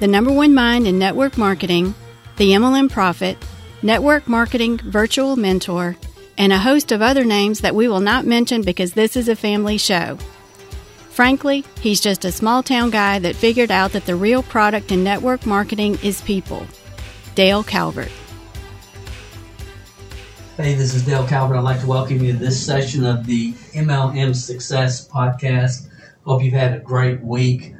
the number one mind in network marketing, the MLM Prophet, network marketing virtual mentor, and a host of other names that we will not mention because this is a family show. Frankly, he's just a small town guy that figured out that the real product in network marketing is people. Dale Calvert. Hey, this is Dale Calvert. I'd like to welcome you to this session of the MLM Success Podcast. Hope you've had a great week.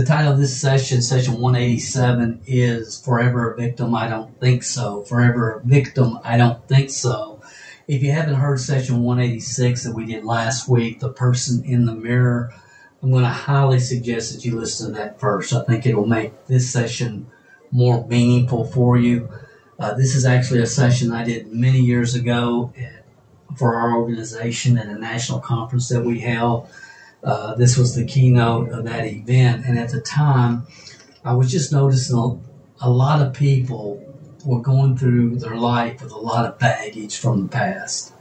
The title of this session, session 187, is Forever a Victim? I Don't Think So. Forever a Victim? I Don't Think So. If you haven't heard session 186 that we did last week, The Person in the Mirror, I'm going to highly suggest that you listen to that first. I think it'll make this session more meaningful for you. Uh, this is actually a session I did many years ago for our organization at a national conference that we held. Uh, this was the keynote of that event. And at the time, I was just noticing a, a lot of people were going through their life with a lot of baggage from the past.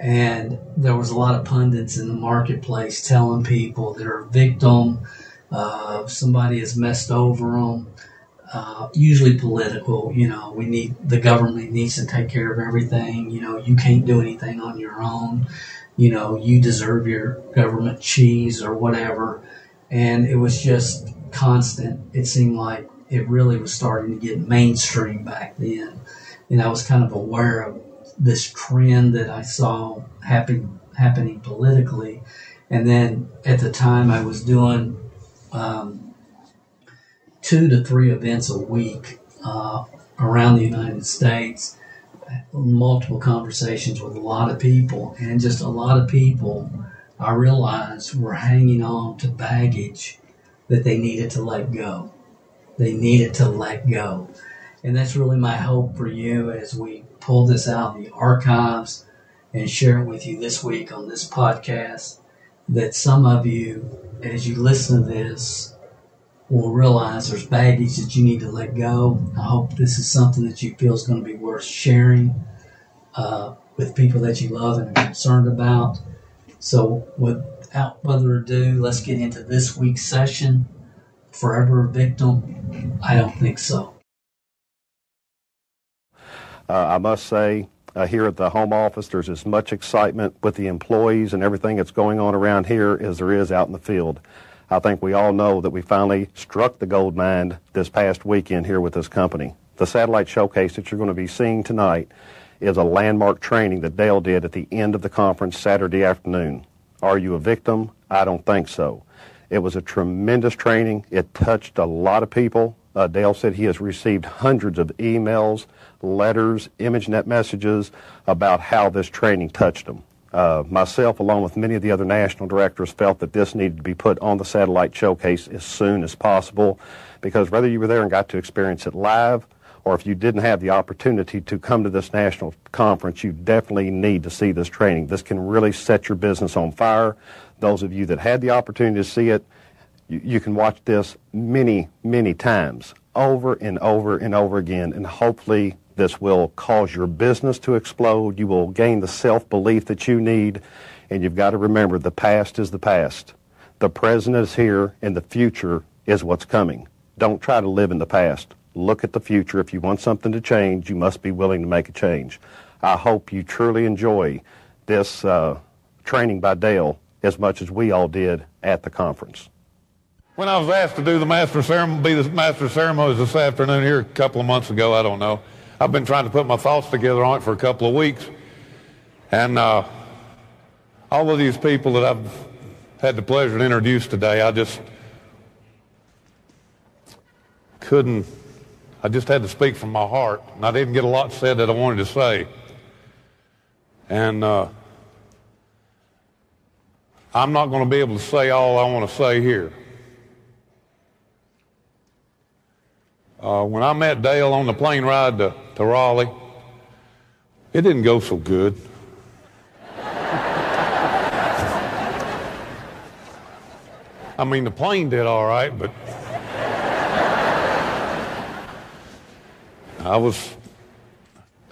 And there was a lot of pundits in the marketplace telling people they're a victim, uh, somebody has messed over them. Uh, usually political, you know, we need the government needs to take care of everything. You know, you can't do anything on your own you know, you deserve your government cheese or whatever. And it was just constant. It seemed like it really was starting to get mainstream back then. And I was kind of aware of this trend that I saw happen, happening politically. And then at the time, I was doing um, two to three events a week uh, around the United States multiple conversations with a lot of people, and just a lot of people I realized were hanging on to baggage that they needed to let go. They needed to let go. And that's really my hope for you as we pull this out of the archives and share it with you this week on this podcast. That some of you, as you listen to this, will realize there's baggage that you need to let go. I hope this is something that you feel is going to be worth sharing uh, with people that you love and are concerned about. So, without further ado, let's get into this week's session. Forever a victim? I don't think so. Uh, I must say, uh, here at the home office, there's as much excitement with the employees and everything that's going on around here as there is out in the field. I think we all know that we finally struck the gold mine this past weekend here with this company. The satellite showcase that you're going to be seeing tonight is a landmark training that Dale did at the end of the conference Saturday afternoon. Are you a victim? I don't think so. It was a tremendous training. It touched a lot of people. Uh, Dale said he has received hundreds of emails, letters, ImageNet messages about how this training touched them. Uh, myself, along with many of the other national directors, felt that this needed to be put on the satellite showcase as soon as possible because whether you were there and got to experience it live or if you didn't have the opportunity to come to this national conference, you definitely need to see this training. This can really set your business on fire. Those of you that had the opportunity to see it, you, you can watch this many, many times over and over and over again, and hopefully this will cause your business to explode. You will gain the self belief that you need. And you've got to remember the past is the past. The present is here, and the future is what's coming. Don't try to live in the past. Look at the future. If you want something to change, you must be willing to make a change. I hope you truly enjoy this uh, training by Dale as much as we all did at the conference. When I was asked to do the master ceremony, be the master ceremonies this afternoon here a couple of months ago, I don't know. I've been trying to put my thoughts together on it for a couple of weeks. And uh, all of these people that I've had the pleasure to introduce today, I just couldn't, I just had to speak from my heart. And I didn't get a lot said that I wanted to say. And uh, I'm not going to be able to say all I want to say here. Uh, when I met Dale on the plane ride to, to Raleigh, it didn't go so good. I mean, the plane did all right, but I was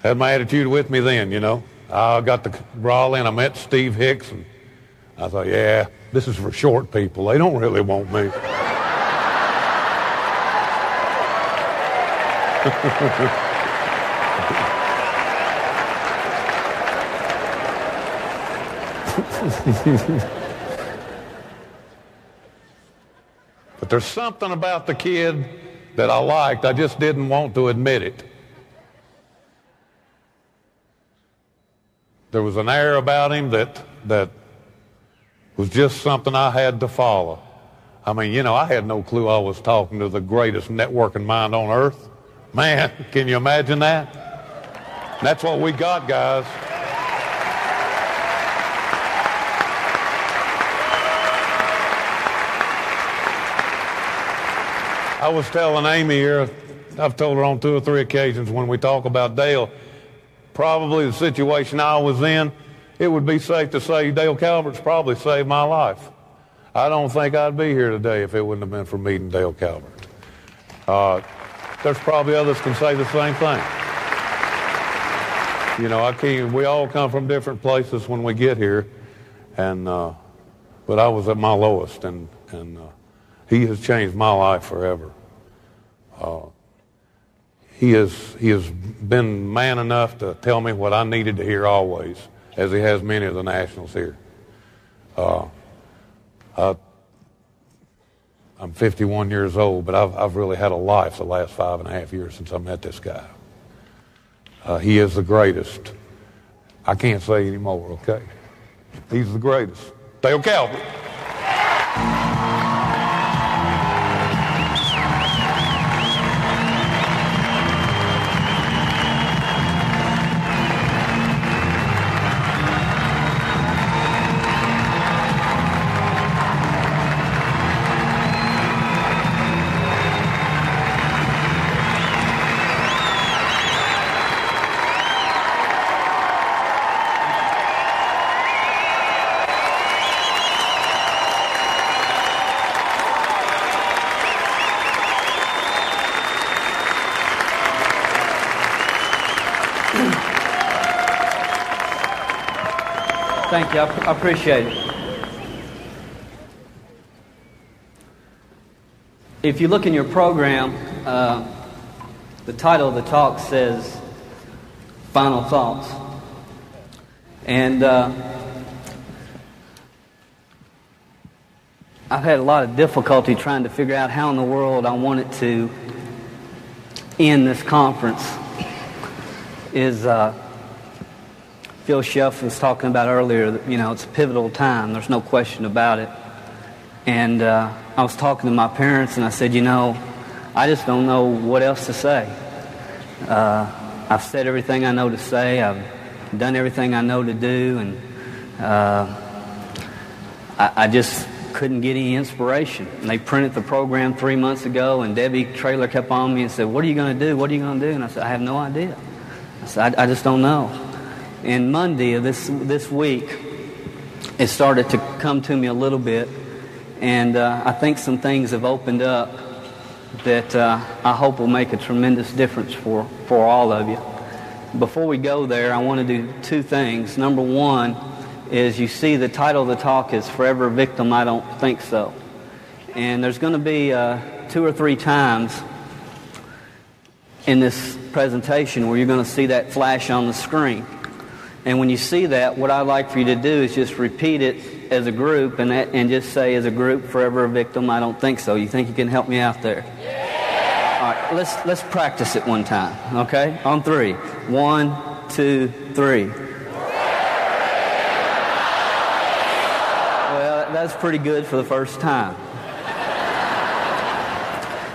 had my attitude with me then, you know. I got to Raleigh and I met Steve Hicks, and I thought, yeah, this is for short people. They don't really want me. but there's something about the kid that I liked. I just didn't want to admit it. There was an air about him that, that was just something I had to follow. I mean, you know, I had no clue I was talking to the greatest networking mind on earth. Man, can you imagine that? That's what we got, guys. I was telling Amy here, I've told her on two or three occasions when we talk about Dale, probably the situation I was in, it would be safe to say Dale Calvert's probably saved my life. I don't think I'd be here today if it wouldn't have been for meeting Dale Calvert. Uh, there's probably others can say the same thing. You know, I can't, we all come from different places when we get here, and uh, but I was at my lowest, and and uh, he has changed my life forever. Uh, he has he has been man enough to tell me what I needed to hear always, as he has many of the nationals here. Uh, I, I'm 51 years old, but I've, I've really had a life the last five and a half years since I met this guy. Uh, he is the greatest. I can't say anymore, okay? He's the greatest. Dale Calvert. You. I, appreciate it. If you look in your program, uh, the title of the talk says Final Thoughts. And uh, I've had a lot of difficulty trying to figure out how in the world I wanted to end this conference. Is uh, Phil Schuff was talking about earlier, you know, it's a pivotal time. There's no question about it. And uh, I was talking to my parents, and I said, you know, I just don't know what else to say. Uh, I've said everything I know to say. I've done everything I know to do, and uh, I, I, just couldn't get any inspiration. And they printed the program three months ago, and Debbie Trailer kept on me and said, "What are you going to do? What are you going to do?" And I said, "I have no idea." I said, I, I just don't know." And Monday of this, this week, it started to come to me a little bit. And uh, I think some things have opened up that uh, I hope will make a tremendous difference for, for all of you. Before we go there, I want to do two things. Number one is you see the title of the talk is Forever Victim, I Don't Think So. And there's going to be uh, two or three times in this presentation where you're going to see that flash on the screen. And when you see that, what I'd like for you to do is just repeat it as a group and, and just say, as a group, forever a victim, I don't think so. You think you can help me out there? Yeah. All right, let's, let's practice it one time, okay? On three. One, two, three. Well, that's pretty good for the first time.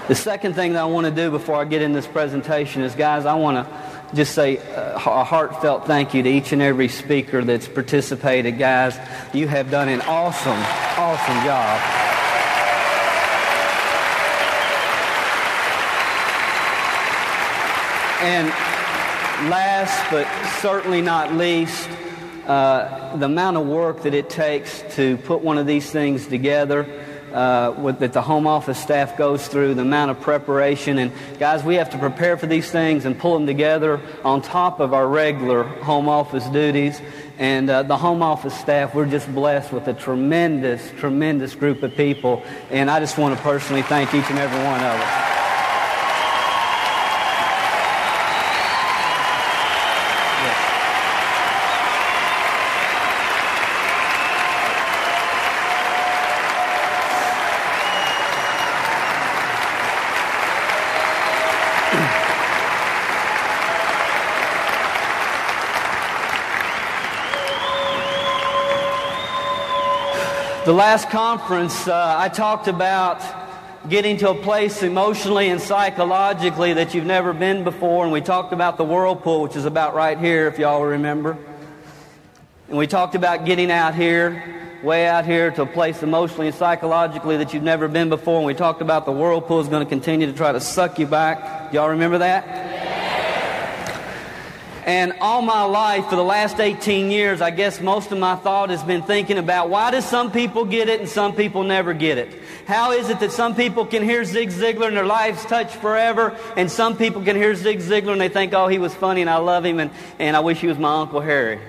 The second thing that I want to do before I get in this presentation is, guys, I want to just say uh, a heartfelt thank you to each and every speaker that's participated. Guys, you have done an awesome, awesome job. And last but certainly not least, uh, the amount of work that it takes to put one of these things together. Uh, with, that the home office staff goes through, the amount of preparation. And guys, we have to prepare for these things and pull them together on top of our regular home office duties. And uh, the home office staff, we're just blessed with a tremendous, tremendous group of people. And I just want to personally thank each and every one of us. The last conference, uh, I talked about getting to a place emotionally and psychologically that you've never been before, and we talked about the whirlpool, which is about right here, if y'all remember. And we talked about getting out here, way out here, to a place emotionally and psychologically that you've never been before, and we talked about the whirlpool is going to continue to try to suck you back. Y'all remember that? And all my life, for the last 18 years, I guess most of my thought has been thinking about why do some people get it and some people never get it? How is it that some people can hear Zig Ziglar and their lives touch forever, and some people can hear Zig Ziglar and they think, oh, he was funny and I love him and, and I wish he was my Uncle Harry?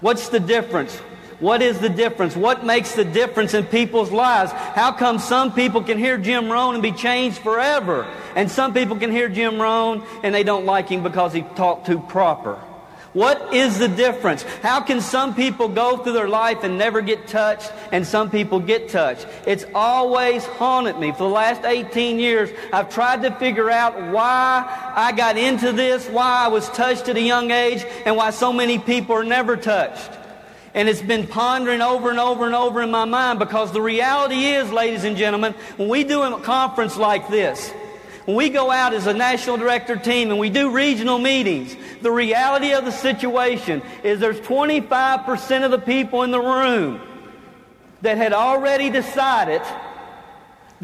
What's the difference? What is the difference? What makes the difference in people's lives? How come some people can hear Jim Rohn and be changed forever? And some people can hear Jim Rohn and they don't like him because he talked too proper. What is the difference? How can some people go through their life and never get touched and some people get touched? It's always haunted me. For the last 18 years, I've tried to figure out why I got into this, why I was touched at a young age, and why so many people are never touched. And it's been pondering over and over and over in my mind because the reality is, ladies and gentlemen, when we do a conference like this, when we go out as a national director team and we do regional meetings, the reality of the situation is there's 25% of the people in the room that had already decided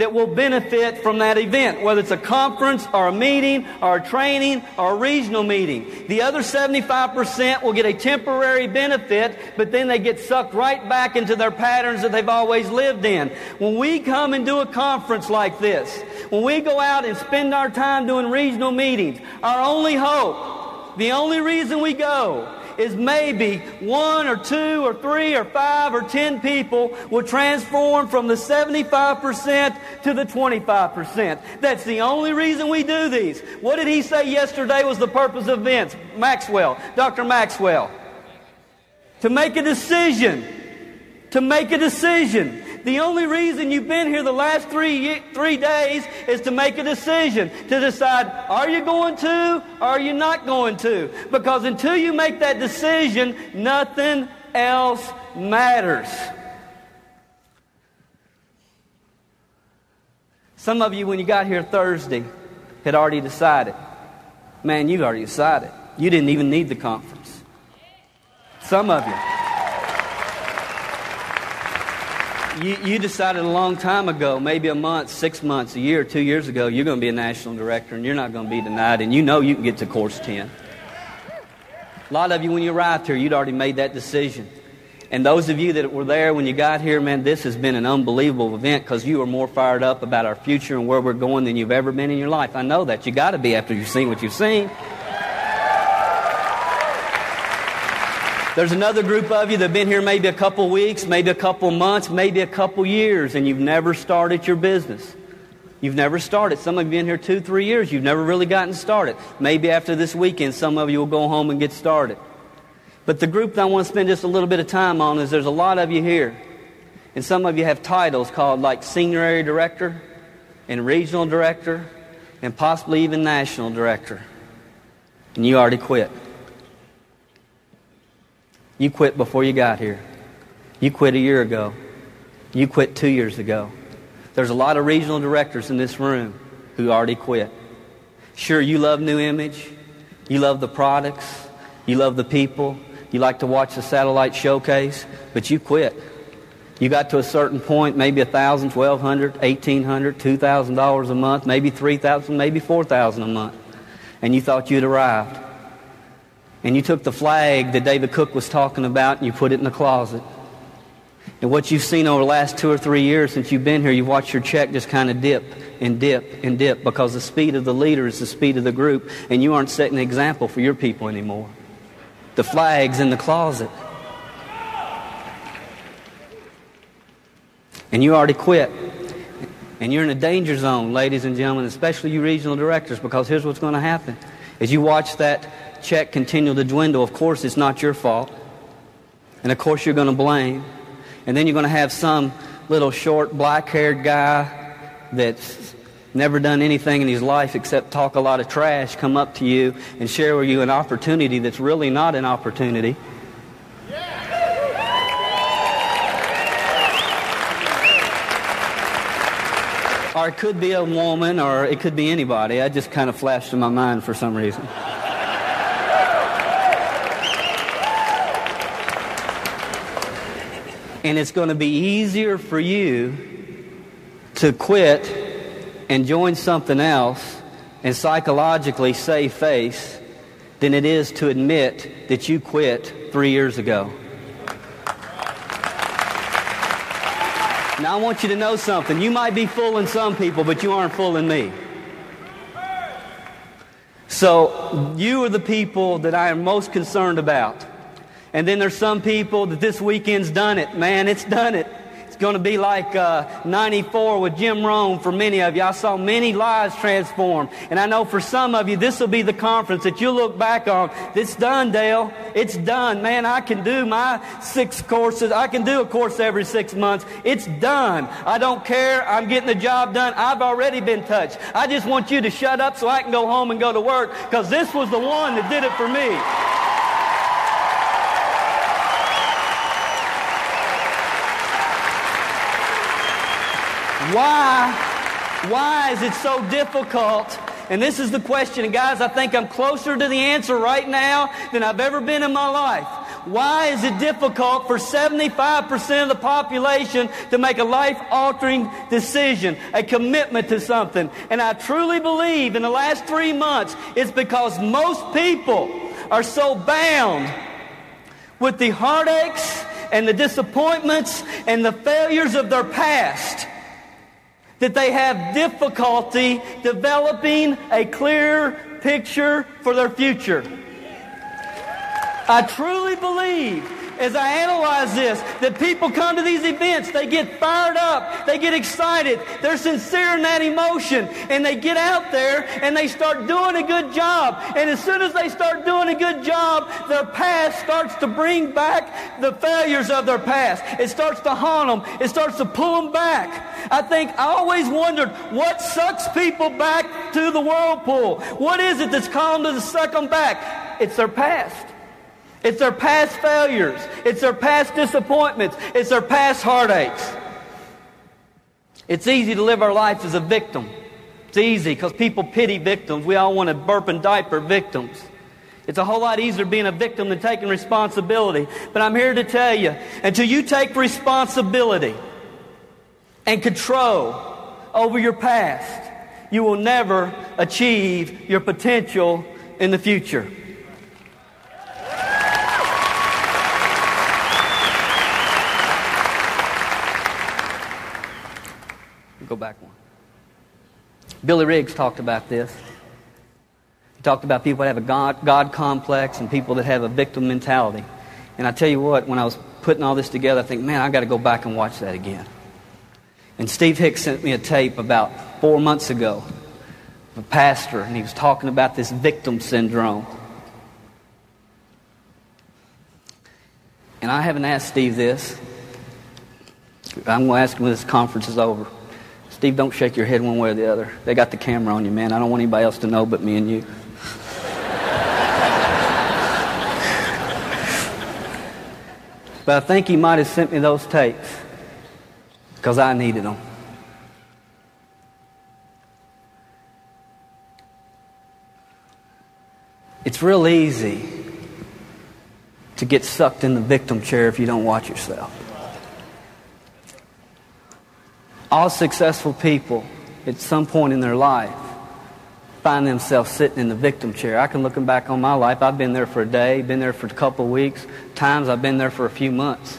that will benefit from that event, whether it's a conference or a meeting or a training or a regional meeting. The other 75% will get a temporary benefit, but then they get sucked right back into their patterns that they've always lived in. When we come and do a conference like this, when we go out and spend our time doing regional meetings, our only hope, the only reason we go is maybe one or two or three or five or ten people will transform from the 75% to the 25%. That's the only reason we do these. What did he say yesterday was the purpose of events? Maxwell, Dr. Maxwell. To make a decision. To make a decision. The only reason you've been here the last three, three days is to make a decision, to decide, are you going to or are you not going to? Because until you make that decision, nothing else matters. Some of you, when you got here Thursday, had already decided. Man, you've already decided. You didn't even need the conference. Some of you. You, you decided a long time ago, maybe a month, six months, a year, two years ago, you're going to be a national director and you're not going to be denied, and you know you can get to course 10. A lot of you, when you arrived here, you'd already made that decision. And those of you that were there when you got here, man, this has been an unbelievable event because you are more fired up about our future and where we're going than you've ever been in your life. I know that. You got to be after you've seen what you've seen. There's another group of you that have been here maybe a couple weeks, maybe a couple months, maybe a couple years, and you've never started your business. You've never started. Some of you have been here two, three years. You've never really gotten started. Maybe after this weekend, some of you will go home and get started. But the group that I want to spend just a little bit of time on is there's a lot of you here. And some of you have titles called like senior area director and regional director and possibly even national director. And you already quit. You quit before you got here. You quit a year ago. You quit two years ago. There's a lot of regional directors in this room who already quit. Sure, you love New Image. You love the products. You love the people. You like to watch the satellite showcase, but you quit. You got to a certain point, maybe $1,000, $1,200, $1,800, $2,000 a month, maybe 3,000, maybe 4,000 a month. And you thought you'd arrived. And you took the flag that David Cook was talking about and you put it in the closet. And what you've seen over the last two or three years since you've been here, you've watched your check just kind of dip and dip and dip because the speed of the leader is the speed of the group, and you aren't setting an example for your people anymore. The flag's in the closet. and you already quit. And you're in a danger zone, ladies and gentlemen, especially you regional directors, because here's what's going to happen. As you watch that check continue to dwindle, of course, it's not your fault. And of course, you're going to blame. And then you're going to have some little short, black haired guy that's never done anything in his life except talk a lot of trash come up to you and share with you an opportunity that's really not an opportunity. Or it could be a woman, or it could be anybody. I just kind of flashed in my mind for some reason. And it's going to be easier for you to quit and join something else and psychologically save face than it is to admit that you quit three years ago. Now, I want you to know something. You might be fooling some people, but you aren't fooling me. So, you are the people that I am most concerned about. And then there's some people that this weekend's done it. Man, it's done it It's going to be like uh, 94 with Jim Rohn for many of you. I saw many lives transformed. And I know for some of you, this will be the conference that you'll look back on. It's done, Dale. It's done. Man, I can do my six courses. I can do a course every six months. It's done. I don't care. I'm getting the job done. I've already been touched. I just want you to shut up so I can go home and go to work because this was the one that did it for me. Why? Why is it so difficult? And this is the question. And guys, I think I'm closer to the answer right now than I've ever been in my life. Why is it difficult for 75% of the population to make a life altering decision, a commitment to something? And I truly believe in the last three months, it's because most people are so bound with the heartaches and the disappointments and the failures of their past that they have difficulty developing a clear picture for their future. I truly believe as I analyze this that people come to these events, they get fired up, they get excited, they're sincere in that emotion, and they get out there and they start doing a good job. And as soon as they start doing a good job, their past starts to bring back the failures of their past. It starts to haunt them, it starts to pull them back. I think I always wondered what sucks people back to the whirlpool. What is it that's calling them to suck them back? It's their past. It's their past failures. It's their past disappointments. It's their past heartaches. It's easy to live our life as a victim. It's easy because people pity victims. We all want to burp and diaper victims. It's a whole lot easier being a victim than taking responsibility. But I'm here to tell you until you take responsibility and control over your past, you will never achieve your potential in the future. Go back one. Billy Riggs talked about this. He talked about people that have a God, God complex and people that have a victim mentality. And I tell you what, when I was putting all this together, I think, man, I've got to go back and watch that again. And Steve Hicks sent me a tape about four months ago of a pastor, and he was talking about this victim syndrome. And I haven't asked Steve this. I'm going to ask him when this conference is over. Steve, don't shake your head one way or the other. They got the camera on you, man. I don't want anybody else to know but me and you. but I think he might have sent me those tapes because I needed them. It's real easy to get sucked in the victim chair if you don't watch yourself. All successful people, at some point in their life, find themselves sitting in the victim chair. I can look back on my life. I've been there for a day, been there for a couple of weeks. Times I've been there for a few months.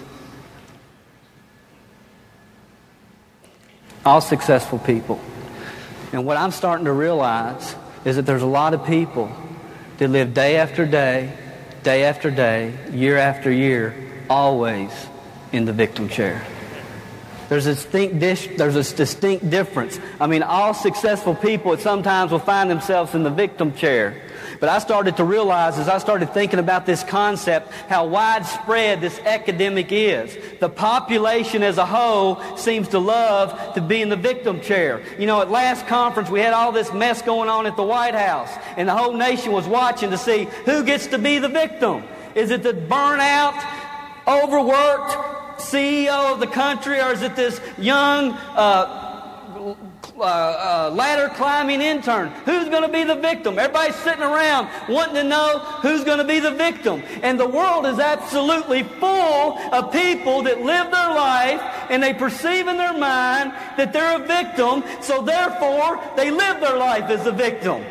All successful people. And what I'm starting to realize is that there's a lot of people that live day after day, day after day, year after year, always in the victim chair. There's a distinct, dish, there's a distinct difference. I mean, all successful people sometimes will find themselves in the victim chair. But I started to realize as I started thinking about this concept how widespread this epidemic is. The population as a whole seems to love to be in the victim chair. You know, at last conference we had all this mess going on at the White House and the whole nation was watching to see who gets to be the victim. Is it the burnout, overworked, CEO of the country, or is it this young uh, uh, uh, ladder climbing intern? Who's going to be the victim? Everybody's sitting around wanting to know who's going to be the victim. And the world is absolutely full of people that live their life and they perceive in their mind that they're a victim, so therefore they live their life as a victim.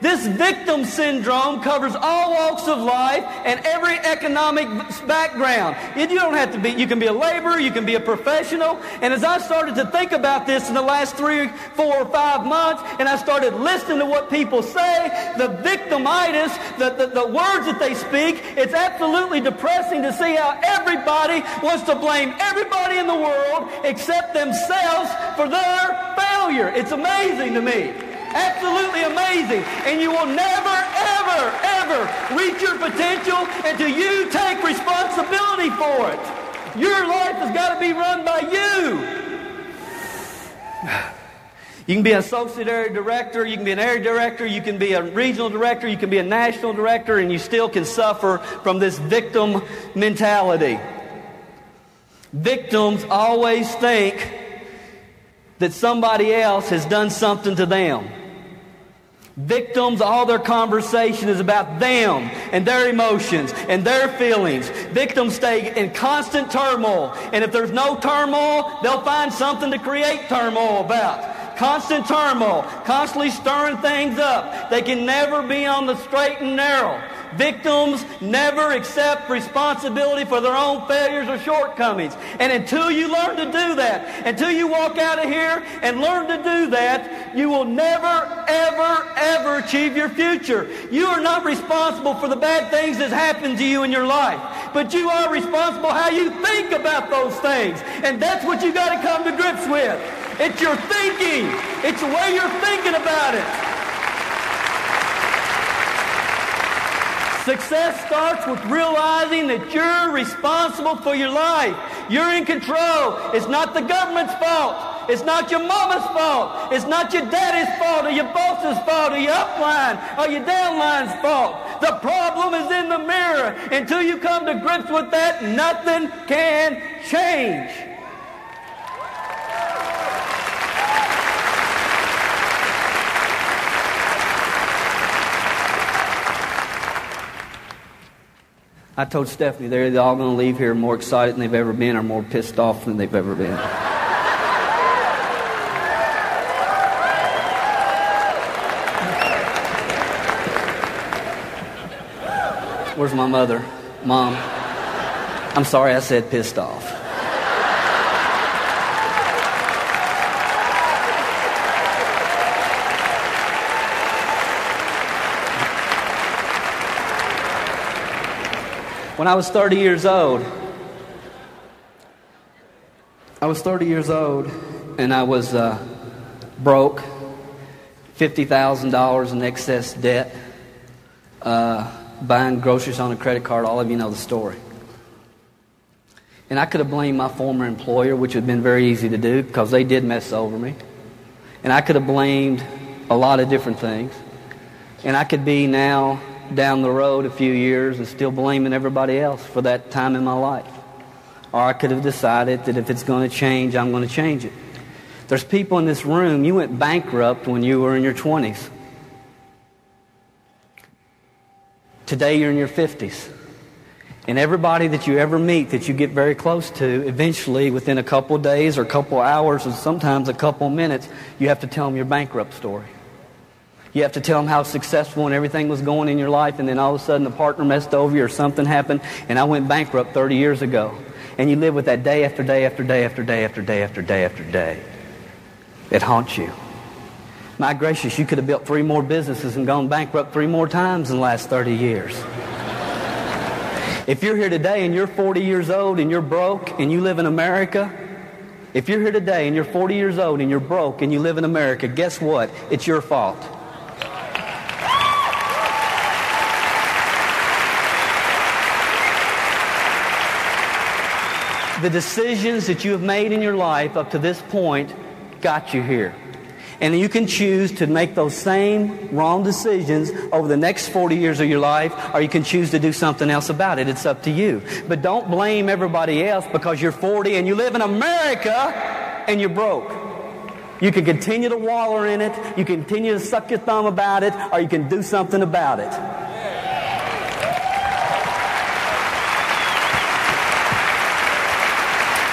This victim syndrome covers all walks of life and every economic background. You don't have to be, you can be a laborer, you can be a professional. And as I started to think about this in the last three, four, or five months, and I started listening to what people say, the victimitis, the, the, the words that they speak, it's absolutely depressing to see how everybody wants to blame everybody in the world except themselves for their failure. It's amazing to me. Absolutely amazing. And you will never, ever, ever reach your potential until you take responsibility for it. Your life has got to be run by you. You can be an associate area director, you can be an area director, you can be a regional director, you can be a national director, and you still can suffer from this victim mentality. Victims always think that somebody else has done something to them. Victims, all their conversation is about them and their emotions and their feelings. Victims stay in constant turmoil. And if there's no turmoil, they'll find something to create turmoil about. Constant turmoil, constantly stirring things up. They can never be on the straight and narrow. Victims never accept responsibility for their own failures or shortcomings. And until you learn to do that, until you walk out of here and learn to do that, you will never, ever, ever achieve your future. You are not responsible for the bad things that happen to you in your life, but you are responsible how you think about those things. And that's what you got to come to grips with. It's your thinking. It's the way you're thinking about it. Success starts with realizing that you're responsible for your life. You're in control. It's not the government's fault. It's not your mama's fault. It's not your daddy's fault or your boss's fault or your upline or your downline's fault. The problem is in the mirror. Until you come to grips with that, nothing can change. I told Stephanie they're all going to leave here more excited than they've ever been or more pissed off than they've ever been. Where's my mother? Mom, I'm sorry I said pissed off. When I was 30 years old, I was 30 years old and I was uh, broke, $50,000 in excess debt, uh, buying groceries on a credit card. All of you know the story. And I could have blamed my former employer, which would have been very easy to do because they did mess over me. And I could have blamed a lot of different things. And I could be now down the road a few years and still blaming everybody else for that time in my life. Or I could have decided that if it's going to change, I'm going to change it. There's people in this room, you went bankrupt when you were in your 20s. Today you're in your 50s. And everybody that you ever meet that you get very close to, eventually, within a couple days or a couple hours or sometimes a couple minutes, you have to tell them your bankrupt story. You have to tell them how successful and everything was going in your life, and then all of a sudden the partner messed over you or something happened, and I went bankrupt 30 years ago. And you live with that day after day after day after day after day after day after day. It haunts you. My gracious, you could have built three more businesses and gone bankrupt three more times in the last 30 years. If you're here today and you're 40 years old and you're broke and you live in America, if you're here today and you're 40 years old and you're broke and you live in America, guess what? It's your fault. The decisions that you have made in your life up to this point got you here. And you can choose to make those same wrong decisions over the next 40 years of your life, or you can choose to do something else about it. It's up to you. But don't blame everybody else because you're 40 and you live in America and you're broke. You can continue to waller in it, you continue to suck your thumb about it, or you can do something about it.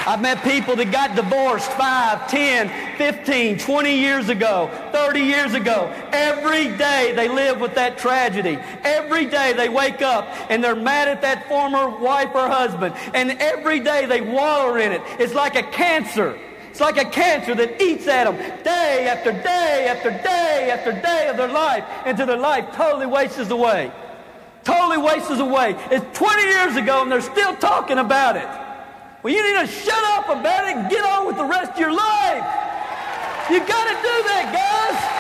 I've met people that got divorced 5, 10, 15, 20 years ago, 30 years ago. Every day they live with that tragedy. Every day they wake up and they're mad at that former wife or husband. And every day they wallow in it. It's like a cancer. It's like a cancer that eats at them day after day after day after day of their life until their life totally wastes away. Totally wastes away. It's 20 years ago and they're still talking about it. Well, you need to shut up about it and get on with the rest of your life. You got to do that, guys.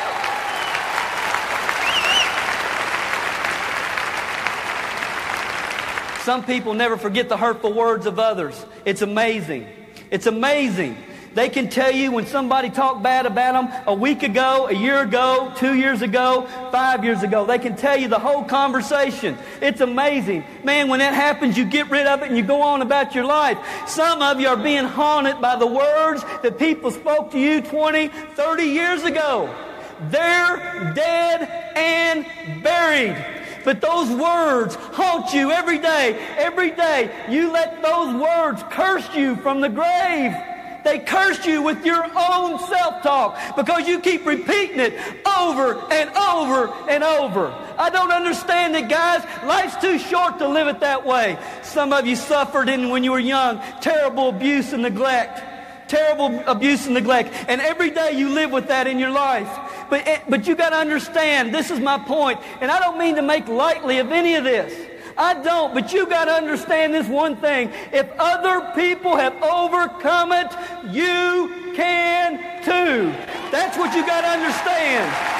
Some people never forget the hurtful words of others. It's amazing. It's amazing. They can tell you when somebody talked bad about them a week ago, a year ago, two years ago, five years ago. They can tell you the whole conversation. It's amazing. Man, when that happens, you get rid of it and you go on about your life. Some of you are being haunted by the words that people spoke to you 20, 30 years ago. They're dead and buried. But those words haunt you every day, every day. You let those words curse you from the grave. They curse you with your own self-talk because you keep repeating it over and over and over. I don't understand it, guys. Life's too short to live it that way. Some of you suffered in when you were young terrible abuse and neglect. Terrible abuse and neglect. And every day you live with that in your life. But, eh, but you got to understand, this is my point, and I don't mean to make lightly of any of this. I don't, but you got to understand this one thing. If other people have overcome it, you can too. That's what you got to understand.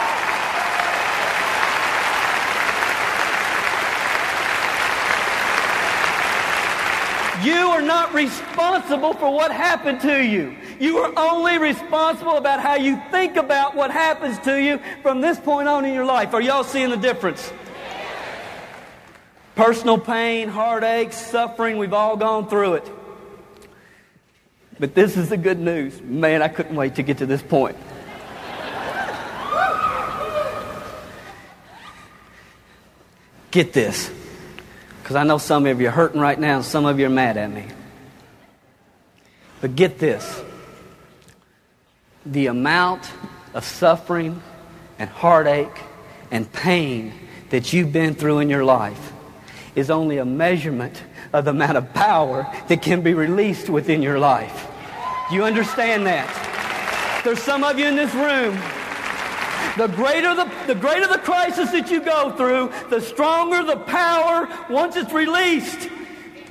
You are not responsible for what happened to you. You are only responsible about how you think about what happens to you from this point on in your life. Are y'all seeing the difference? Personal pain, heartache, suffering, we've all gone through it. But this is the good news. Man, I couldn't wait to get to this point. Get this. Because I know some of you are hurting right now and some of you are mad at me. But get this. The amount of suffering and heartache and pain that you've been through in your life is only a measurement of the amount of power that can be released within your life. Do you understand that? There's some of you in this room. The greater the, the greater the crisis that you go through, the stronger the power once it's released.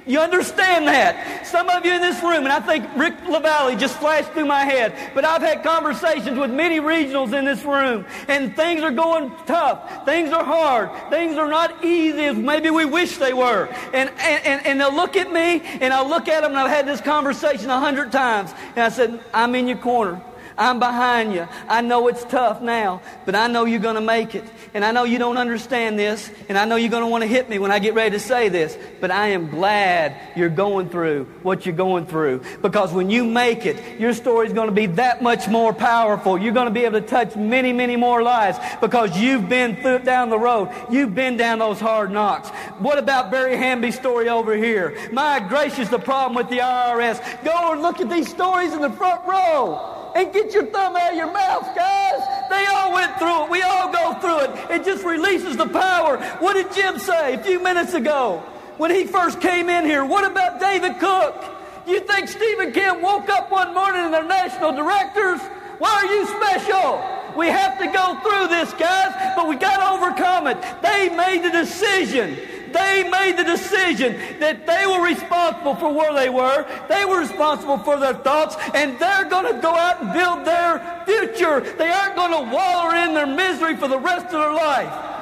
You understand that? Some of you in this room, and I think Rick LaValle just flashed through my head, but I've had conversations with many regionals in this room, and things are going tough. Things are hard. Things are not easy as maybe we wish they were. And, and, and, and they'll look at me, and I'll look at them, and I've had this conversation a hundred times, and I said, I'm in your corner. I'm behind you. I know it's tough now, but I know you're going to make it. And I know you don't understand this, and I know you're going to want to hit me when I get ready to say this, but I am glad you're going through what you're going through. Because when you make it, your story is going to be that much more powerful. You're going to be able to touch many, many more lives because you've been through, down the road. You've been down those hard knocks. What about Barry Hamby's story over here? My gracious, the problem with the IRS. Go and look at these stories in the front row and get your thumb out of your mouth, guys. They all went through it. We all go through it. It just releases the power. What did Jim say a few minutes ago when he first came in here? What about David Cook? You think Stephen Kim woke up one morning and they're national directors? Why are you special? We have to go through this, guys, but we got to overcome it. They made the decision they made the decision that they were responsible for where they were. They were responsible for their thoughts, and they're going to go out and build their future. They aren't going to wallow in their misery for the rest of their life.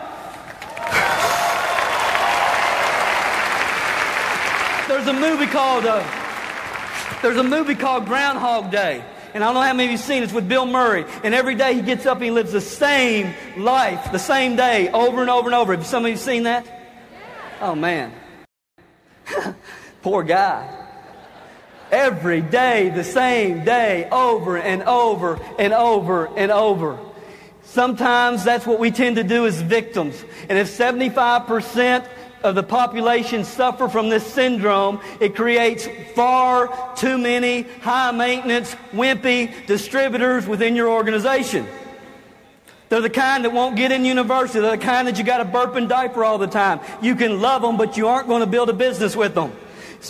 There's a movie called uh, There's a movie called Groundhog Day. And I don't know how many of you have seen it. It's with Bill Murray. And every day he gets up and he lives the same life, the same day, over and over and over. Have some of you seen that? Oh, man. Poor guy. Every day, the same day, over and over and over and over. Sometimes that's what we tend to do as victims. And if 75% of the population suffer from this syndrome, it creates far too many high maintenance, wimpy distributors within your organization. They're the kind that won't get in university. They're the kind that you got to burp and diaper all the time. You can love them, but you aren't going to build a business with them.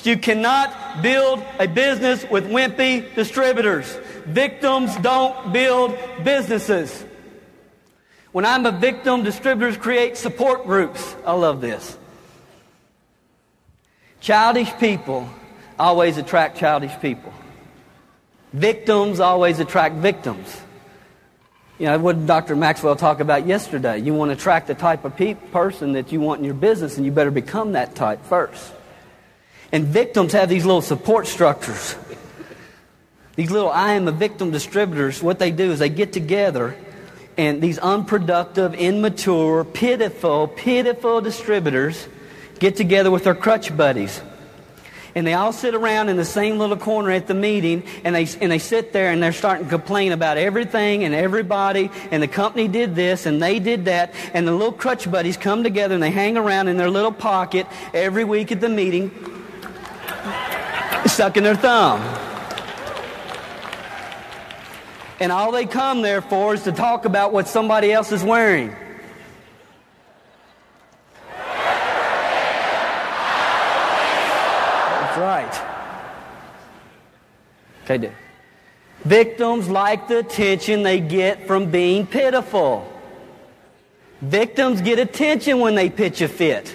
You cannot build a business with wimpy distributors. Victims don't build businesses. When I'm a victim, distributors create support groups. I love this. Childish people always attract childish people. Victims always attract victims. You know, what Dr. Maxwell talk about yesterday? You want to attract the type of pe- person that you want in your business, and you better become that type first. And victims have these little support structures. These little I am a victim distributors, what they do is they get together, and these unproductive, immature, pitiful, pitiful distributors get together with their crutch buddies and they all sit around in the same little corner at the meeting and they, and they sit there and they're starting to complain about everything and everybody and the company did this and they did that. And the little crutch buddies come together and they hang around in their little pocket every week at the meeting sucking their thumb. And all they come there for is to talk about what somebody else is wearing They do. Victims like the attention they get from being pitiful. Victims get attention when they pitch a fit.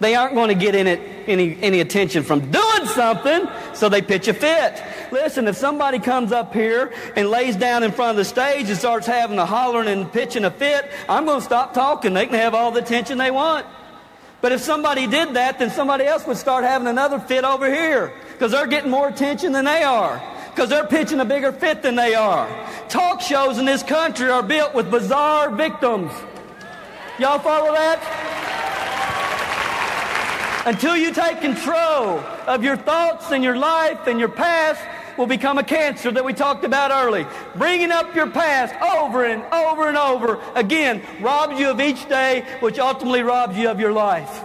They aren't going to get any, any attention from doing something, so they pitch a fit. Listen, if somebody comes up here and lays down in front of the stage and starts having a hollering and pitching a fit, I'm going to stop talking. They can have all the attention they want. But if somebody did that, then somebody else would start having another fit over here because they're getting more attention than they are because they're pitching a bigger fit than they are. Talk shows in this country are built with bizarre victims. Y'all follow that? Until you take control of your thoughts and your life and your past, will become a cancer that we talked about early. Bringing up your past over and over and over again robs you of each day, which ultimately robs you of your life.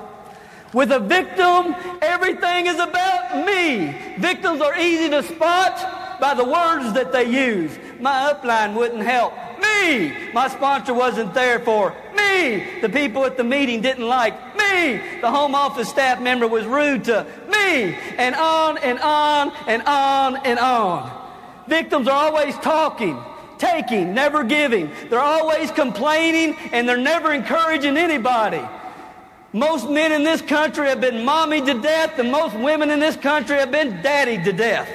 With a victim, everything is about me. Victims are easy to spot by the words that they use. My upline wouldn't help. Me. My sponsor wasn't there for. Me. The people at the meeting didn't like. Me. The home office staff member was rude to me. And on and on and on and on. Victims are always talking, taking, never giving. They're always complaining and they're never encouraging anybody. Most men in this country have been mommied to death, and most women in this country have been daddied to death.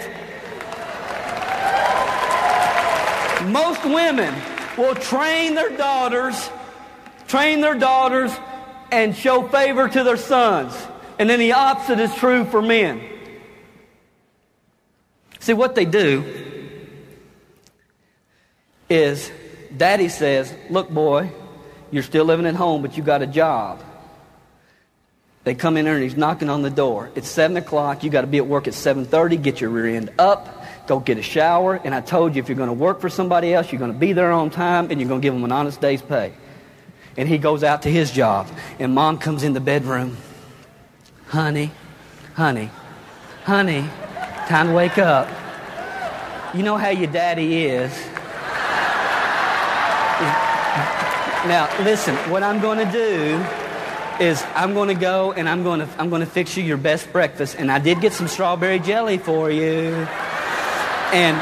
Most women will train their daughters, train their daughters, and show favor to their sons. And then the opposite is true for men. See, what they do is daddy says, Look, boy, you're still living at home, but you got a job. They come in there and he's knocking on the door. It's 7 o'clock. You got to be at work at 7.30. Get your rear end up. Go get a shower. And I told you, if you're going to work for somebody else, you're going to be there on time and you're going to give them an honest day's pay. And he goes out to his job. And mom comes in the bedroom. Honey, honey, honey, time to wake up. You know how your daddy is. Now, listen, what I'm going to do is I'm going to go and I'm going to, I'm going to fix you your best breakfast. And I did get some strawberry jelly for you. And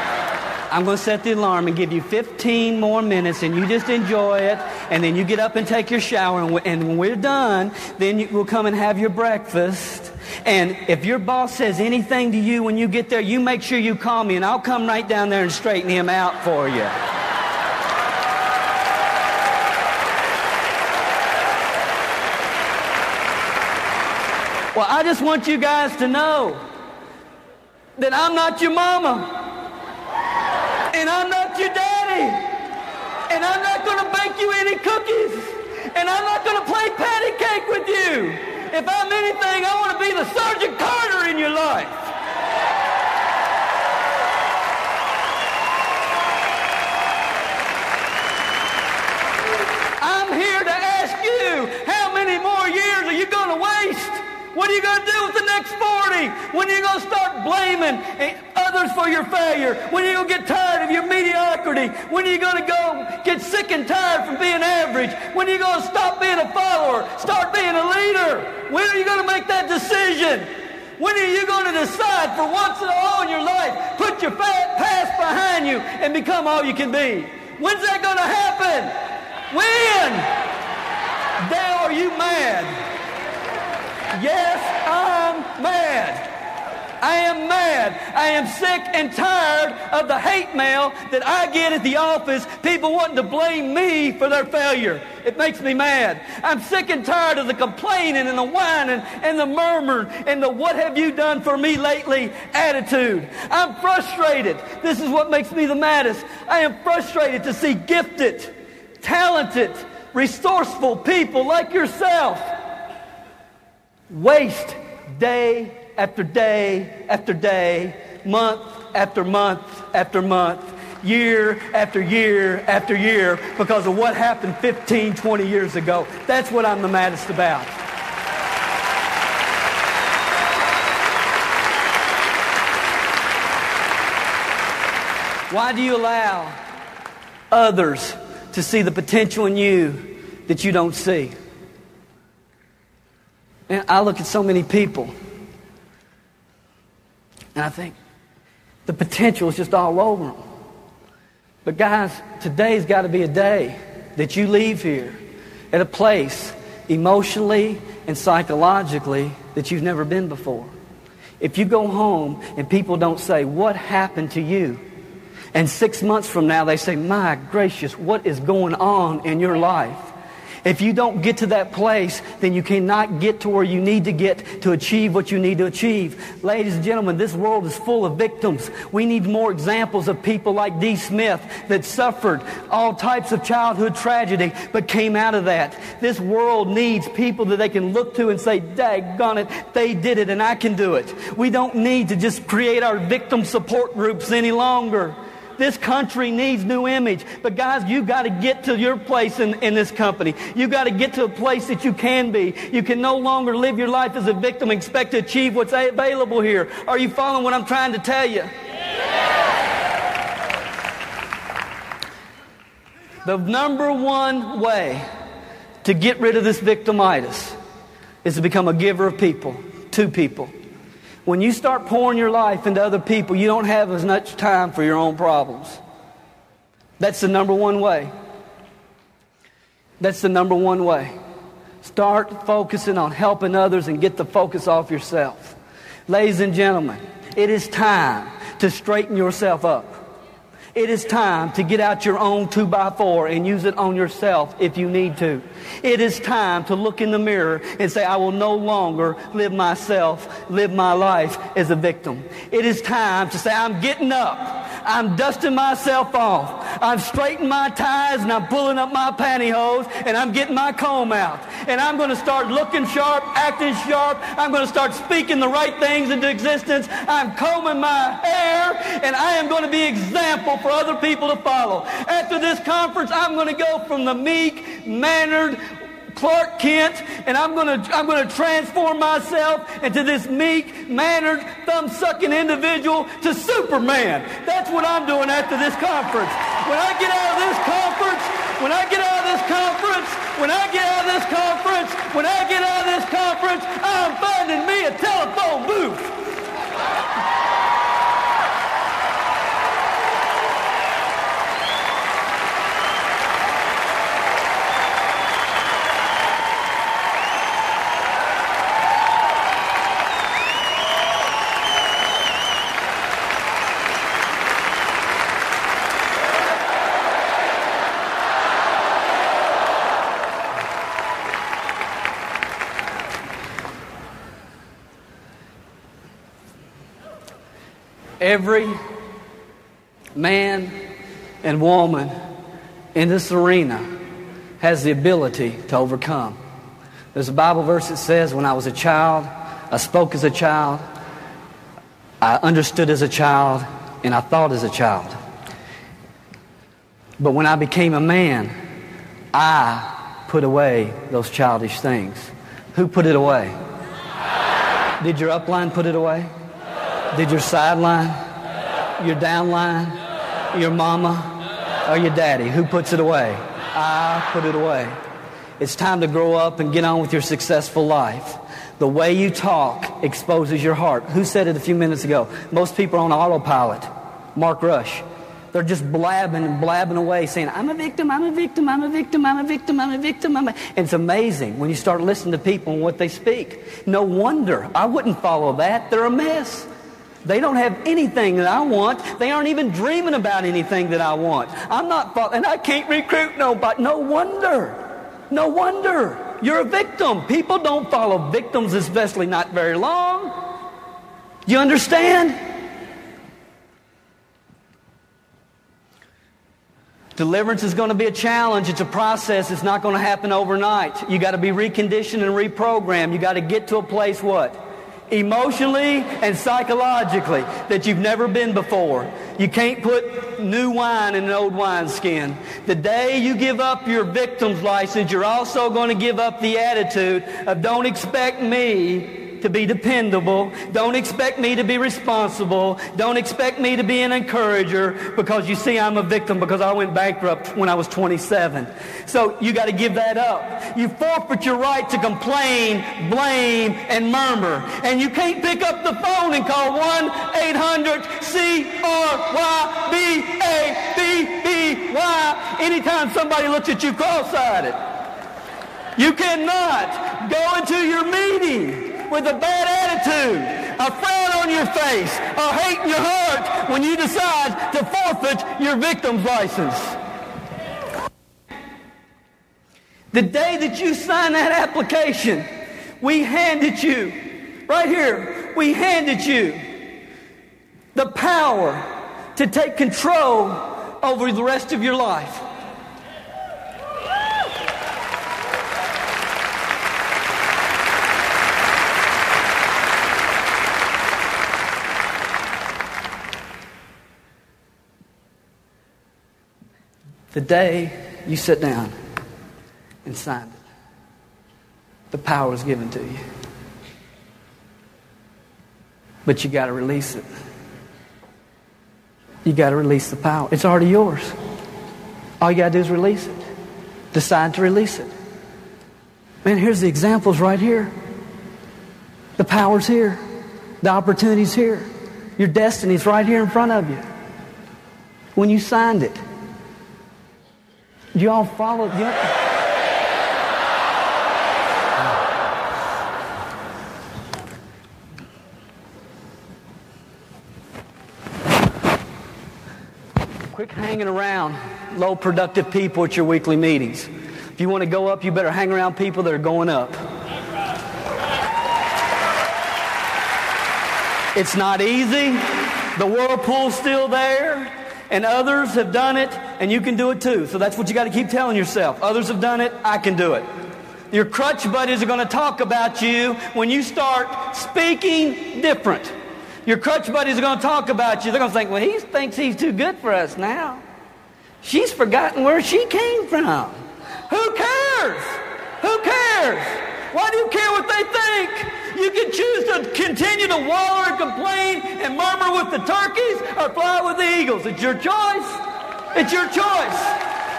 I'm going to set the alarm and give you 15 more minutes and you just enjoy it. And then you get up and take your shower. And, and when we're done, then you will come and have your breakfast. And if your boss says anything to you when you get there, you make sure you call me and I'll come right down there and straighten him out for you. Well, I just want you guys to know that I'm not your mama. And I'm not your daddy. And I'm not going to bake you any cookies. And I'm not going to play patty cake with you. If I'm anything, I want to be the Sergeant Carter in your life. I'm here to ask you, how many more years are you going to waste? What are you going to do with the next 40? When are you going to start blaming others for your failure? When are you going to get tired of your mediocrity? When are you going to go get sick and tired from being average? When are you going to stop being a follower? Start being a leader? When are you going to make that decision? When are you going to decide for once and all in your life, put your past behind you and become all you can be? When's that going to happen? When? Dale, are you mad? Yes, I'm mad. I am mad. I am sick and tired of the hate mail that I get at the office, people wanting to blame me for their failure. It makes me mad. I'm sick and tired of the complaining and the whining and the murmuring and the what have you done for me lately attitude. I'm frustrated. This is what makes me the maddest. I am frustrated to see gifted, talented, resourceful people like yourself waste day after day after day, month after month after month, year after year after year because of what happened 15, 20 years ago. That's what I'm the maddest about. Why do you allow others to see the potential in you that you don't see? And I look at so many people and I think the potential is just all over them. But guys, today's got to be a day that you leave here at a place emotionally and psychologically that you've never been before. If you go home and people don't say, What happened to you? And six months from now they say, My gracious, what is going on in your life? If you don't get to that place, then you cannot get to where you need to get to achieve what you need to achieve. Ladies and gentlemen, this world is full of victims. We need more examples of people like D. Smith that suffered all types of childhood tragedy but came out of that. This world needs people that they can look to and say, daggone it, they did it and I can do it. We don't need to just create our victim support groups any longer. This country needs new image. But guys, you got to get to your place in, in this company. You got to get to a place that you can be. You can no longer live your life as a victim and expect to achieve what's available here. Are you following what I'm trying to tell you? The number one way to get rid of this victimitis is to become a giver of people, to people. When you start pouring your life into other people, you don't have as much time for your own problems. That's the number one way. That's the number one way. Start focusing on helping others and get the focus off yourself. Ladies and gentlemen, it is time to straighten yourself up. It is time to get out your own 2 by 4 and use it on yourself if you need to. It is time to look in the mirror and say, I will no longer live myself, live my life as a victim. It is time to say, I'm getting up. I'm dusting myself off. I'm straightening my ties and I'm pulling up my pantyhose and I'm getting my comb out. And I'm going to start looking sharp, acting sharp. I'm going to start speaking the right things into existence. I'm combing my hair and I am going to be example for other people to follow. After this conference, I'm going to go from the meek, mannered, Clark Kent, and I'm going to I'm going to transform myself into this meek, mannered, thumb-sucking individual to Superman. That's what I'm doing after this conference. When I get out of this conference, when I get out of this conference, when I get out of this conference, when I get out of this conference, I'm finding me a telephone booth. Every man and woman in this arena has the ability to overcome. There's a Bible verse that says, When I was a child, I spoke as a child, I understood as a child, and I thought as a child. But when I became a man, I put away those childish things. Who put it away? Did your upline put it away? Did your sideline, your downline, your mama, or your daddy? Who puts it away? I put it away. It's time to grow up and get on with your successful life. The way you talk exposes your heart. Who said it a few minutes ago? Most people are on autopilot. Mark Rush. They're just blabbing and blabbing away saying, I'm a victim, I'm a victim, I'm a victim, I'm a victim, I'm a victim. I'm a... And it's amazing when you start listening to people and what they speak. No wonder. I wouldn't follow that. They're a mess. They don't have anything that I want. They aren't even dreaming about anything that I want. I'm not, and I can't recruit nobody. No wonder. No wonder. You're a victim. People don't follow victims, especially not very long. You understand? Deliverance is going to be a challenge. It's a process. It's not going to happen overnight. You got to be reconditioned and reprogrammed. You got to get to a place what? Emotionally and psychologically that you've never been before. You can't put new wine in an old wineskin. The day you give up your victim's license, you're also going to give up the attitude of don't expect me to be dependable. Don't expect me to be responsible. Don't expect me to be an encourager because you see I'm a victim because I went bankrupt when I was 27. So you got to give that up. You forfeit your right to complain, blame, and murmur. And you can't pick up the phone and call 1-800-C-R-Y-B-A-B-B-Y anytime somebody looks at you cross-eyed. You cannot go into your meeting with a bad attitude, a frown on your face, a hate in your heart when you decide to forfeit your victim's license. The day that you sign that application, we handed you, right here, we handed you the power to take control over the rest of your life. The day you sit down and sign it, the power is given to you. But you got to release it. You got to release the power. It's already yours. All you got to do is release it. Decide to release it. Man, here's the examples right here. The power's here. The opportunity's here. Your destiny's right here in front of you. When you signed it. Do you all follow? Quit hanging around low productive people at your weekly meetings. If you want to go up, you better hang around people that are going up. It's not easy. The whirlpool's still there, and others have done it, and you can do it too. So that's what you got to keep telling yourself. Others have done it, I can do it. Your crutch buddies are going to talk about you when you start speaking different. Your crutch buddies are going to talk about you. They're going to think, well, he thinks he's too good for us now. She's forgotten where she came from. Who cares? Who cares? Why do you care what they think? You can choose to continue to waller and complain and murmur with the turkeys or fly with the eagles. It's your choice. It's your choice.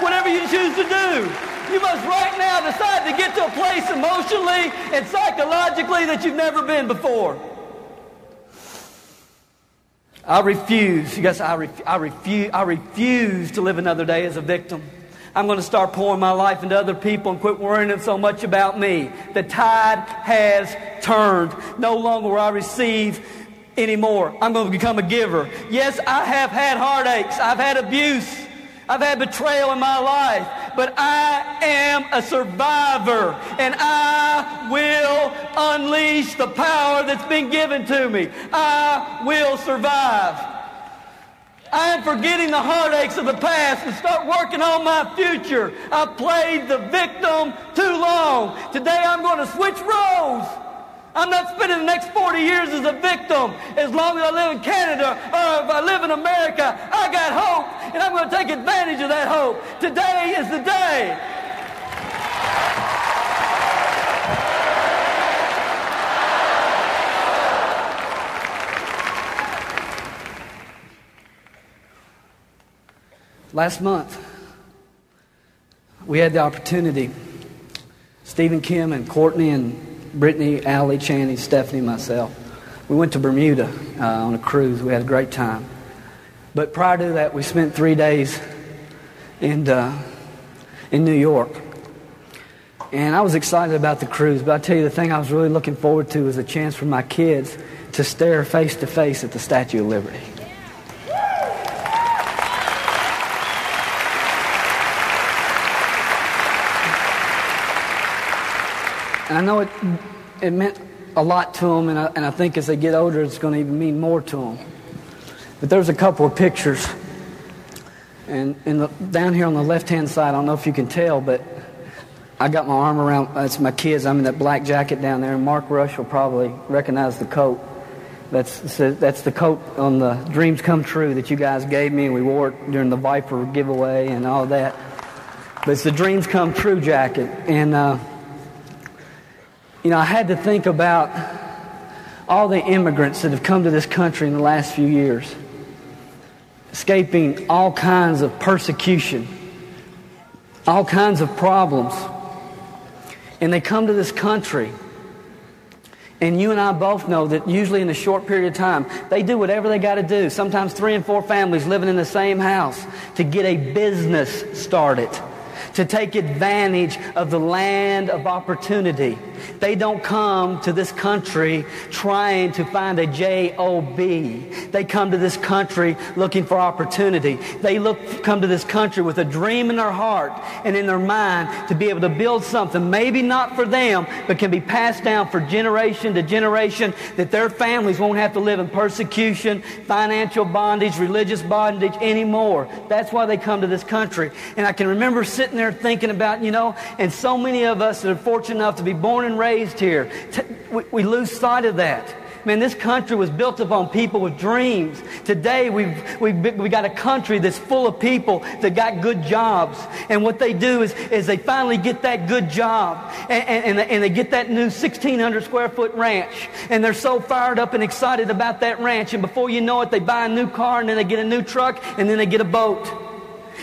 Whatever you choose to do. You must right now decide to get to a place emotionally and psychologically that you've never been before. I refuse, yes, I, ref, I, refuse, I refuse to live another day as a victim. I'm going to start pouring my life into other people and quit worrying so much about me. The tide has turned. No longer will I receive anymore. I'm going to become a giver. Yes, I have had heartaches. I've had abuse. I've had betrayal in my life, but I am a survivor and I will unleash the power that's been given to me. I will survive. I am forgetting the heartaches of the past and start working on my future. I've played the victim too long. Today I'm going to switch roles. I'm not spending the next 40 years as a victim. As long as I live in Canada or if I live in America, I got hope and I'm going to take advantage of that hope. Today is the day. Last month, we had the opportunity, Stephen Kim and Courtney and Brittany, Allie, Channing, Stephanie, myself. We went to Bermuda uh, on a cruise. We had a great time. But prior to that, we spent three days in, uh, in New York. And I was excited about the cruise, but I tell you the thing I was really looking forward to was a chance for my kids to stare face to face at the Statue of Liberty. And I know it, it meant a lot to them, and I, and I think as they get older, it's going to even mean more to them. But there's a couple of pictures. And in the, down here on the left hand side, I don't know if you can tell, but I got my arm around, it's my kids. I'm in that black jacket down there, and Mark Rush will probably recognize the coat. That's, that's the coat on the Dreams Come True that you guys gave me, and we wore it during the Viper giveaway and all that. But it's the Dreams Come True jacket. And uh, you know, I had to think about all the immigrants that have come to this country in the last few years, escaping all kinds of persecution, all kinds of problems. And they come to this country. And you and I both know that usually in a short period of time, they do whatever they got to do. Sometimes three and four families living in the same house to get a business started, to take advantage of the land of opportunity. They don't come to this country trying to find a J-O-B. They come to this country looking for opportunity. They look, come to this country with a dream in their heart and in their mind to be able to build something, maybe not for them, but can be passed down for generation to generation, that their families won't have to live in persecution, financial bondage, religious bondage anymore. That's why they come to this country. And I can remember sitting there thinking about, you know, and so many of us that are fortunate enough to be born and raised here. We, lose sight of that. Man, this country was built upon people with dreams. Today, we've, we've, we got a country that's full of people that got good jobs. And what they do is, is they finally get that good job. And, and, and they get that new 1,600 square foot ranch. And they're so fired up and excited about that ranch. And before you know it, they buy a new car and then they get a new truck and then they get a boat.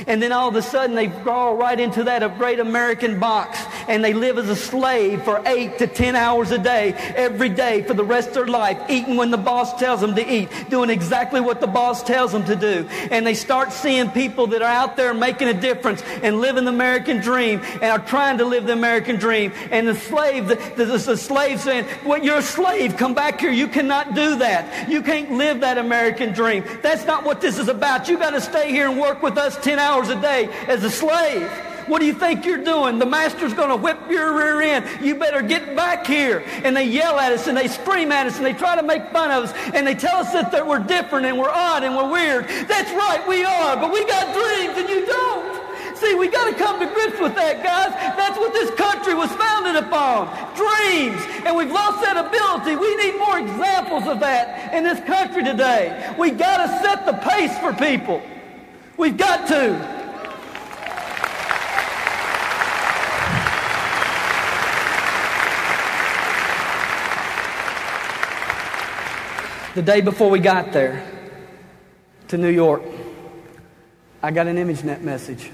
And then all of a sudden they crawl right into that great American box and they live as a slave for eight to ten hours a day, every day for the rest of their life, eating when the boss tells them to eat, doing exactly what the boss tells them to do. And they start seeing people that are out there making a difference and living the American dream and are trying to live the American dream. And the slave, the, the, the slave saying, well, you're a slave, come back here. You cannot do that. You can't live that American dream. That's not what this is about. You got to stay here and work with us 10 hours a day as a slave. What do you think you're doing? The master's going to whip your rear end. You better get back here. And they yell at us and they scream at us and they try to make fun of us and they tell us that, that we're different and we're odd and we're weird. That's right, we are, but we got dreams and you don't. See, we got to come to grips with that, guys. That's what this country was founded upon. Dreams. And we've lost that ability. We need more examples of that in this country today. We got to set the pace for people. We've got to. The day before we got there to New York, I got an ImageNet message.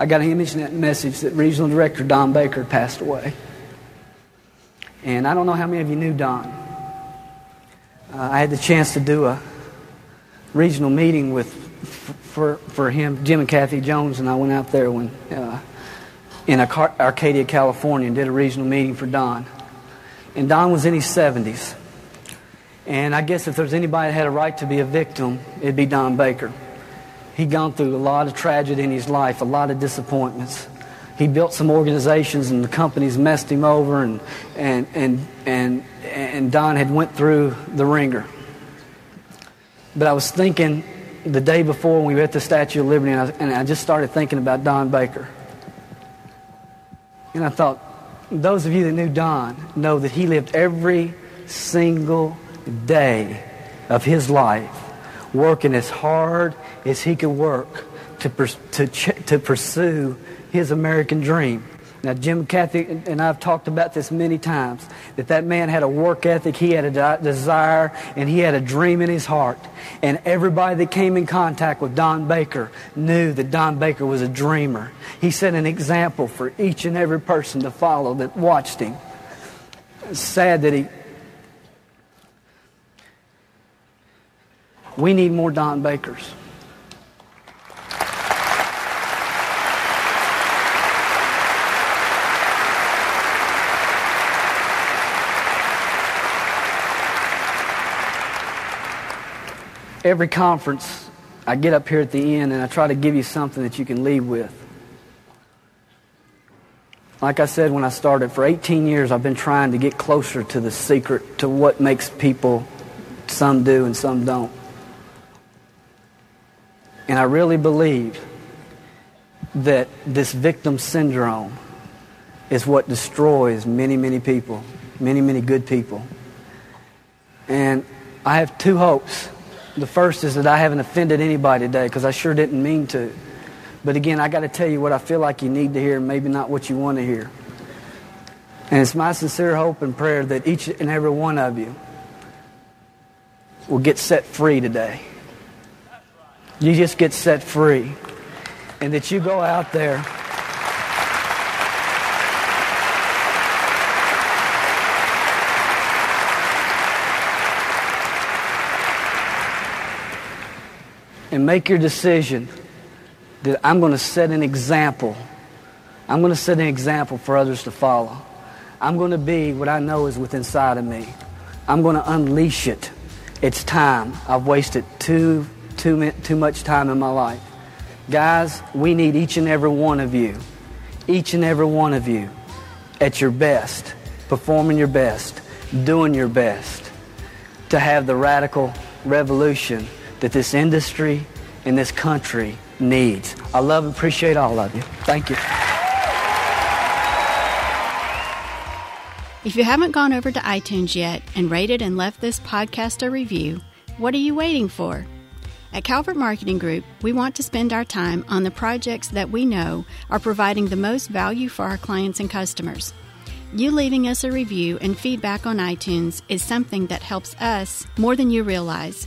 I got an ImageNet message that Regional Director Don Baker passed away. And I don't know how many of you knew Don. Uh, I had the chance to do a regional meeting with for, for him, Jim and Kathy Jones, and I went out there when uh, in Arcadia, California, and did a regional meeting for Don. And Don was in his 70s. And I guess if there's anybody that had a right to be a victim, it'd be Don Baker. He'd gone through a lot of tragedy in his life, a lot of disappointments. He built some organizations and the companies messed him over and, and, and, and, and Don had went through the ringer. But I was thinking the day before when we were at the Statue of Liberty and I, and I just started thinking about Don Baker. And I thought, those of you that knew Don know that he lived every single day of his life working as hard as he could work to, to, to pursue his American dream. Now, Jim Kathy and I have talked about this many times that that man had a work ethic, he had a desire, and he had a dream in his heart. And everybody that came in contact with Don Baker knew that Don Baker was a dreamer. He set an example for each and every person to follow that watched him. It's sad that he. We need more Don Bakers. Every conference, I get up here at the end and I try to give you something that you can leave with. Like I said when I started, for 18 years I've been trying to get closer to the secret, to what makes people, some do and some don't. And I really believe that this victim syndrome is what destroys many, many people, many, many good people. And I have two hopes. The first is that I haven't offended anybody today because I sure didn't mean to. But again, I got to tell you what I feel like you need to hear, maybe not what you want to hear. And it's my sincere hope and prayer that each and every one of you will get set free today. You just get set free. And that you go out there. And make your decision that I'm going to set an example. I'm going to set an example for others to follow. I'm going to be what I know is within inside of me. I'm going to unleash it. It's time. I've wasted too, too, too much time in my life. Guys, we need each and every one of you, each and every one of you at your best, performing your best, doing your best to have the radical revolution that this industry and this country needs. I love and appreciate all of you. Thank you. If you haven't gone over to iTunes yet and rated and left this podcast a review, what are you waiting for? At Calvert Marketing Group, we want to spend our time on the projects that we know are providing the most value for our clients and customers. You leaving us a review and feedback on iTunes is something that helps us more than you realize.